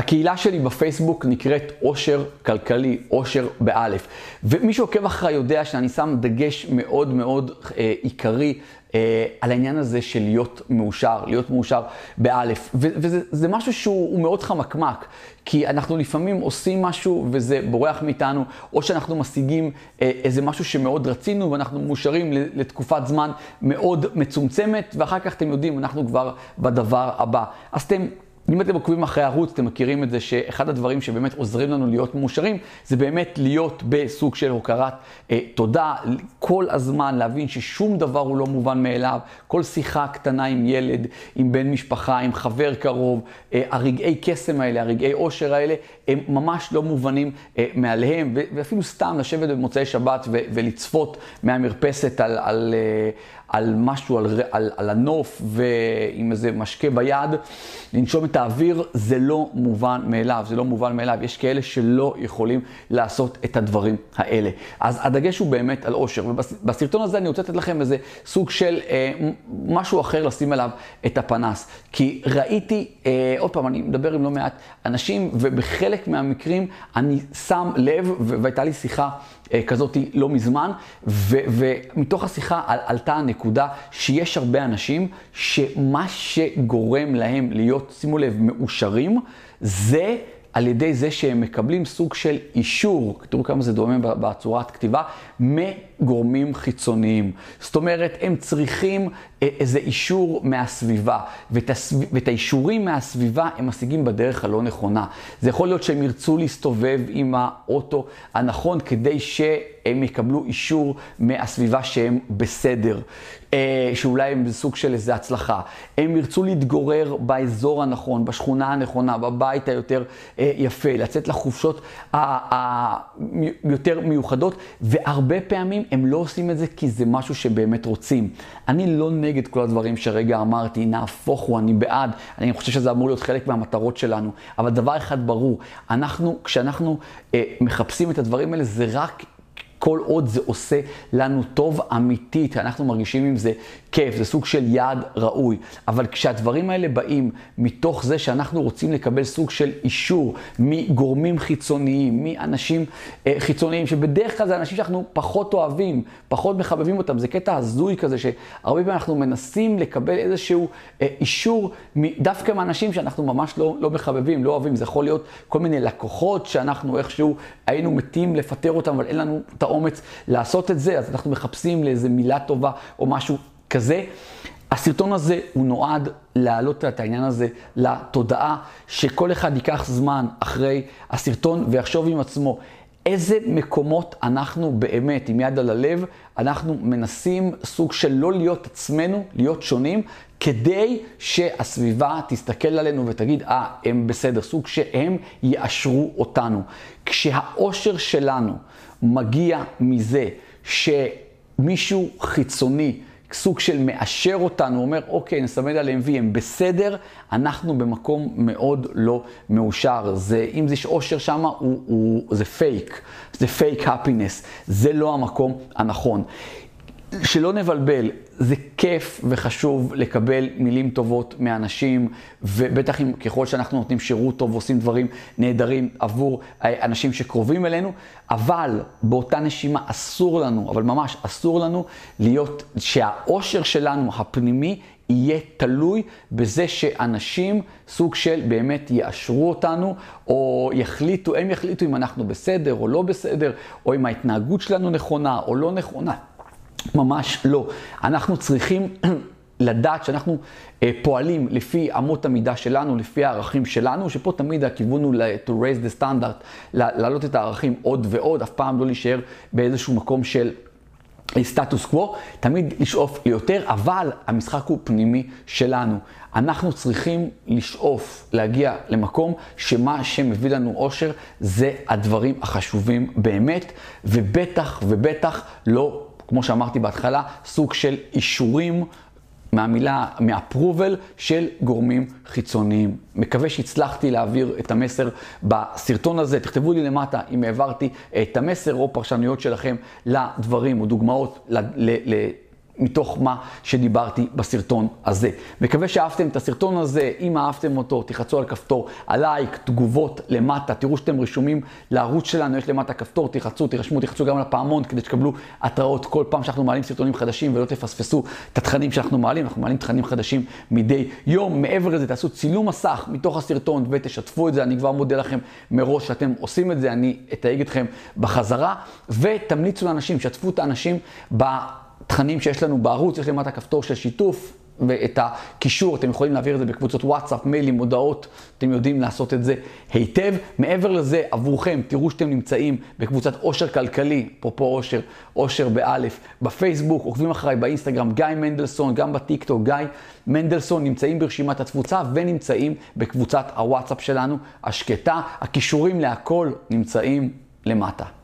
הקהילה שלי בפייסבוק נקראת עושר כלכלי, עושר באלף. ומי שעוקב אחריי יודע שאני שם דגש מאוד מאוד אה, עיקרי אה, על העניין הזה של להיות מאושר, להיות מאושר באלף. וזה משהו שהוא מאוד חמקמק, כי אנחנו לפעמים עושים משהו וזה בורח מאיתנו, או שאנחנו משיגים אה, איזה משהו שמאוד רצינו ואנחנו מאושרים לתקופת זמן מאוד מצומצמת, ואחר כך אתם יודעים, אנחנו כבר בדבר הבא. אז אתם... אם אתם עוקבים אחרי הערוץ, אתם מכירים את זה שאחד הדברים שבאמת עוזרים לנו להיות מאושרים, זה באמת להיות בסוג של הוקרת אה, תודה, כל הזמן להבין ששום דבר הוא לא מובן מאליו, כל שיחה קטנה עם ילד, עם בן משפחה, עם חבר קרוב, אה, הרגעי קסם האלה, הרגעי עושר האלה, הם ממש לא מובנים אה, מעליהם, ואפילו סתם לשבת במוצאי שבת ולצפות מהמרפסת על, על, אה, על משהו, על, על, על הנוף ועם איזה משקה ביד, לנשום את האוויר, זה לא מובן מאליו, זה לא מובן מאליו. יש כאלה שלא יכולים לעשות את הדברים האלה. אז הדגש הוא באמת על אושר, ובסרטון הזה אני רוצה לתת לכם איזה סוג של אה, משהו אחר לשים עליו את הפנס. כי ראיתי, אה, עוד פעם, אני מדבר עם לא מעט אנשים, ובחלק מהמקרים אני שם לב, והייתה לי שיחה אה, כזאת לא מזמן, ומתוך השיחה על, עלתה הנקודה שיש הרבה אנשים שמה שגורם להם להיות, שימו לב, מאושרים, זה על ידי זה שהם מקבלים סוג של אישור, תראו כמה זה דומה בצורת כתיבה, מגורמים חיצוניים. זאת אומרת, הם צריכים אה, איזה אישור מהסביבה, ואת, הסב... ואת האישורים מהסביבה הם משיגים בדרך הלא נכונה. זה יכול להיות שהם ירצו להסתובב עם האוטו הנכון כדי שהם יקבלו אישור מהסביבה שהם בסדר. אה, שאולי הם בסוג של איזה הצלחה. הם ירצו להתגורר באזור הנכון, בשכונה הנכונה, בבית היותר אה, יפה, לצאת לחופשות היותר מיוחדות, והרבה פעמים הם לא עושים את זה כי זה משהו שבאמת רוצים. אני לא נגד כל הדברים שרגע אמרתי, נהפוך הוא, אני בעד, אני חושב שזה אמור להיות חלק מהמטרות שלנו, אבל דבר אחד ברור, אנחנו, כשאנחנו אה, מחפשים את הדברים האלה, זה רק כל עוד זה עושה לנו טוב אמיתית, אנחנו מרגישים עם זה כיף, זה סוג של יעד ראוי. אבל כשהדברים האלה באים מתוך זה שאנחנו רוצים לקבל סוג של אישור מגורמים חיצוניים, מאנשים אה, חיצוניים, שבדרך כלל זה אנשים שאנחנו פחות אוהבים, פחות מחבבים אותם, זה קטע הזוי כזה, שהרבה פעמים אנחנו מנסים לקבל איזשהו אה, אישור דווקא מאנשים שאנחנו ממש לא, לא מחבבים, לא אוהבים. זה יכול להיות כל מיני לקוחות שאנחנו איכשהו היינו מתים לפטר אותם, אבל אין לנו את האומץ לעשות את זה, אז אנחנו מחפשים לאיזה מילה טובה או משהו כזה. הסרטון הזה הוא נועד להעלות את העניין הזה לתודעה, שכל אחד ייקח זמן אחרי הסרטון ויחשוב עם עצמו איזה מקומות אנחנו באמת, עם יד על הלב, אנחנו מנסים סוג של לא להיות עצמנו, להיות שונים, כדי שהסביבה תסתכל עלינו ותגיד, אה, ah, הם בסדר, סוג שהם יאשרו אותנו. כשהאושר שלנו מגיע מזה שמישהו חיצוני, סוג של מאשר אותנו, אומר, אוקיי, נסמד עליהם וי, הם בסדר, אנחנו במקום מאוד לא מאושר. זה, אם יש אושר שם, הוא, הוא, זה פייק, זה פייק הפינס, זה לא המקום הנכון. שלא נבלבל, זה כיף וחשוב לקבל מילים טובות מאנשים, ובטח אם ככל שאנחנו נותנים שירות טוב ועושים דברים נהדרים עבור אנשים שקרובים אלינו, אבל באותה נשימה אסור לנו, אבל ממש אסור לנו להיות, שהאושר שלנו הפנימי יהיה תלוי בזה שאנשים סוג של באמת יאשרו אותנו, או יחליטו, הם יחליטו אם אנחנו בסדר או לא בסדר, או אם ההתנהגות שלנו נכונה או לא נכונה. ממש לא. אנחנו צריכים לדעת שאנחנו אה, פועלים לפי אמות המידה שלנו, לפי הערכים שלנו, שפה תמיד הכיוון הוא to raise the standard, להעלות את הערכים עוד ועוד, אף פעם לא להישאר באיזשהו מקום של סטטוס קוו, תמיד לשאוף ליותר, אבל המשחק הוא פנימי שלנו. אנחנו צריכים לשאוף להגיע למקום שמה שמביא לנו אושר זה הדברים החשובים באמת, ובטח ובטח לא כמו שאמרתי בהתחלה, סוג של אישורים מהמילה, מהפרובל של גורמים חיצוניים. מקווה שהצלחתי להעביר את המסר בסרטון הזה. תכתבו לי למטה אם העברתי את המסר או פרשנויות שלכם לדברים או דוגמאות ל... ל, מתוך מה שדיברתי בסרטון הזה. מקווה שאהבתם את הסרטון הזה, אם אהבתם אותו, תחצו על כפתור הלייק, תגובות למטה, תראו שאתם רשומים לערוץ שלנו, יש למטה כפתור, תחצו, תירשמו, תחצו גם על הפעמון כדי שתקבלו התראות כל פעם שאנחנו מעלים סרטונים חדשים ולא תפספסו את התכנים שאנחנו מעלים, אנחנו מעלים תכנים חדשים מדי יום. מעבר לזה, תעשו צילום מסך מתוך הסרטון ותשתפו את זה, אני כבר מודה לכם מראש שאתם עושים את זה, אני אתייג אתכם בחזרה, ותמליצו לאנשים, שתפו את האנשים בתכנים שיש לנו בערוץ, יש למטה כפתור של שיתוף, ואת הקישור, אתם יכולים להעביר את זה בקבוצות וואטסאפ, מיילים, הודעות, אתם יודעים לעשות את זה היטב. מעבר לזה, עבורכם, תראו שאתם נמצאים בקבוצת עושר כלכלי, אפרופו עושר, עושר באלף, בפייסבוק, עוקבים אחריי באינסטגרם, גיא מנדלסון, גם בטיקטוק, גיא מנדלסון, נמצאים ברשימת התפוצה ונמצאים בקבוצת הוואטסאפ שלנו, השקטה. הכישורים להכל נמצאים למטה.